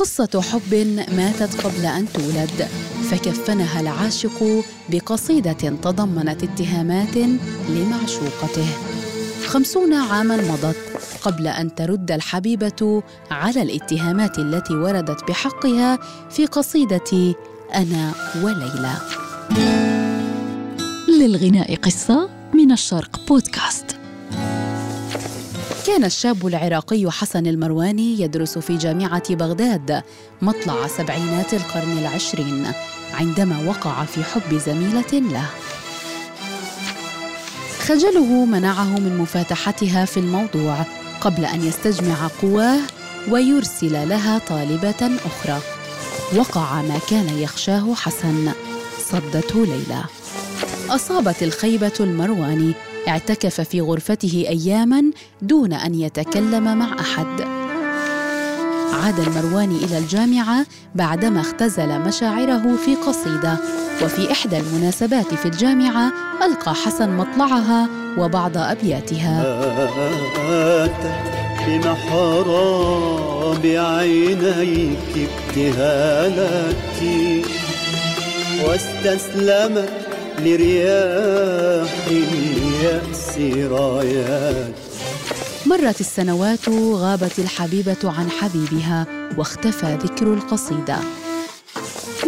قصة حب ماتت قبل أن تولد فكفنها العاشق بقصيدة تضمنت اتهامات لمعشوقته. خمسون عاما مضت قبل أن ترد الحبيبة على الاتهامات التي وردت بحقها في قصيدة أنا وليلى. للغناء قصة من الشرق بودكاست. كان الشاب العراقي حسن المرواني يدرس في جامعة بغداد مطلع سبعينات القرن العشرين عندما وقع في حب زميلة له. خجله منعه من مفاتحتها في الموضوع قبل أن يستجمع قواه ويرسل لها طالبة أخرى. وقع ما كان يخشاه حسن صدته ليلى. أصابت الخيبة المرواني اعتكف في غرفته أياما دون أن يتكلم مع أحد. عاد المرواني إلى الجامعة بعدما اختزل مشاعره في قصيدة وفي إحدى المناسبات في الجامعة ألقى حسن مطلعها وبعض أبياتها. بمحراب عينيك ابتهالاتي واستسلمت لرياح اليأس رايات مرت السنوات غابت الحبيبة عن حبيبها واختفى ذكر القصيدة.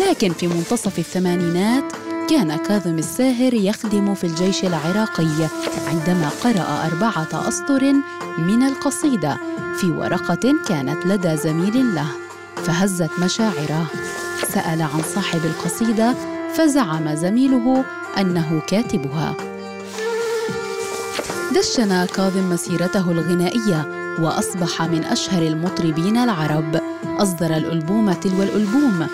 لكن في منتصف الثمانينات كان كاظم الساهر يخدم في الجيش العراقي عندما قرأ أربعة أسطر من القصيدة في ورقة كانت لدى زميل له فهزت مشاعره. سأل عن صاحب القصيدة فزعم زميله أنه كاتبها. دشن كاظم مسيرته الغنائية وأصبح من أشهر المطربين العرب. أصدر الألبوم تلو الألبوم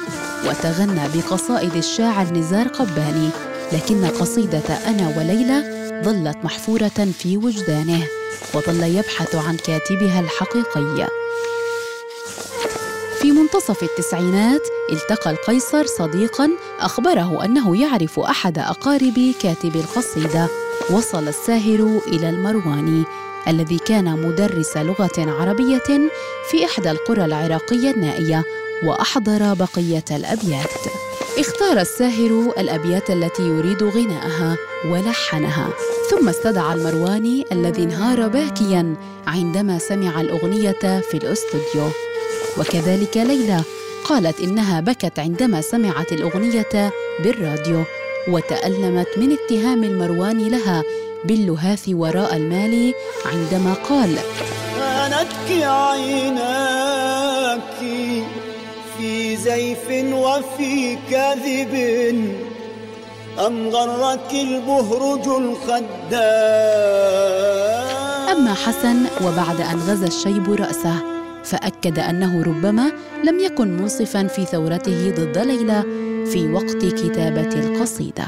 وتغنى بقصائد الشاعر نزار قباني لكن قصيدة أنا وليلى ظلت محفورة في وجدانه وظل يبحث عن كاتبها الحقيقي. في منتصف التسعينات التقى القيصر صديقا أخبره أنه يعرف أحد أقارب كاتب القصيدة. وصل الساهر إلى المرواني الذي كان مدرس لغة عربية في إحدى القرى العراقية النائية وأحضر بقية الأبيات. اختار الساهر الأبيات التي يريد غناءها ولحنها. ثم استدعى المرواني الذي انهار باكيا عندما سمع الأغنية في الأستوديو. وكذلك ليلى قالت إنها بكت عندما سمعت الأغنية بالراديو وتألمت من اتهام المرواني لها باللهاث وراء المال عندما قال خانتك عيناك في زيف وفي كذب أم غرك البهرج الخدام أما حسن وبعد أن غزا الشيب رأسه فأكد أنه ربما لم يكن منصفا في ثورته ضد ليلى في وقت كتابة القصيدة.